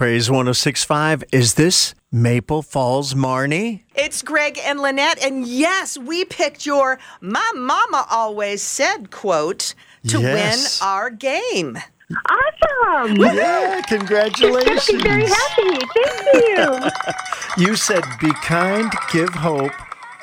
Praise 1065. Is this Maple Falls Marnie? It's Greg and Lynette, and yes, we picked your "My Mama Always Said" quote to Yes. win our game. Awesome. Yeah, congratulations. I'm very happy. Thank you. You said, Be kind, give hope.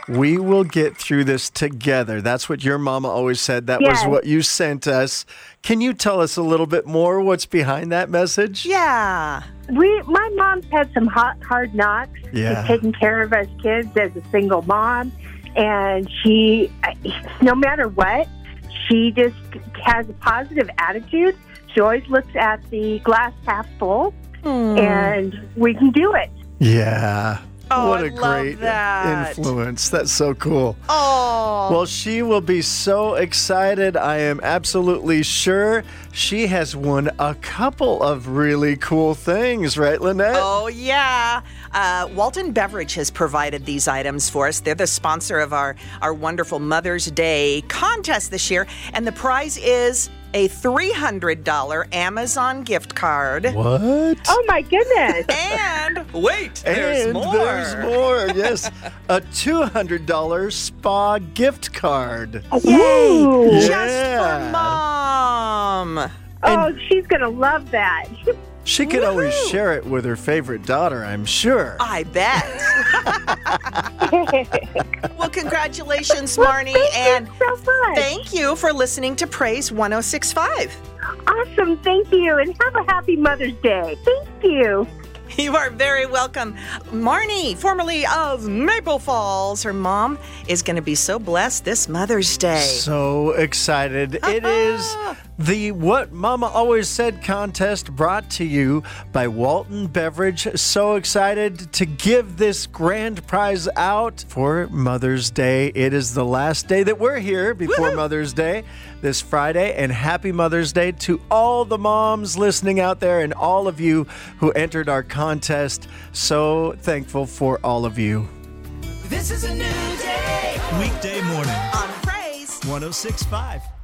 We will get through this together. That's what your mama always said. That Yes. was what you sent us. Can you tell us a little bit more what's behind that message? Yeah. we, my mom's had some hot, hard knocks. Yeah. She's taking care of us kids as a single mom, and she, no matter what, she just has a positive attitude. She always looks at the glass half full, hmm. and we can do it. Yeah. Oh, what I a great that. influence. That's so cool. Oh. Well, she will be so excited. I am absolutely sure. She has won a couple of really cool things, right, Lynette? Oh, yeah. Uh, Walton Beverage has provided these items for us. They're the sponsor of our, our wonderful Mother's Day contest this year. And the prize is a $300 Amazon gift card. What? Oh my goodness! And wait, there's and more. there's more. Yes, a two hundred dollar spa gift card. Oh, Yay! Ooh. Just for mom. Oh, she's gonna love that. She could always share it with her favorite daughter, I'm sure. I bet. well, congratulations, Marnie, and so much. thank you for listening to Praise 1065. Awesome. Thank you, and have a happy Mother's Day. Thank you. You are very welcome. Marnie, formerly of Maple Falls, her mom is going to be so blessed this Mother's Day. So excited. It is uh-huh. The What Mama Always Said contest brought to you by Walton Beverage. So excited to give this grand prize out for Mother's Day. It is the last day that we're here before Woohoo. Mother's Day this Friday. And happy Mother's Day to all the moms listening out there and all of you who entered our contest. So thankful for all of you. This is a new day. Weekday morning, On Praise. 1065.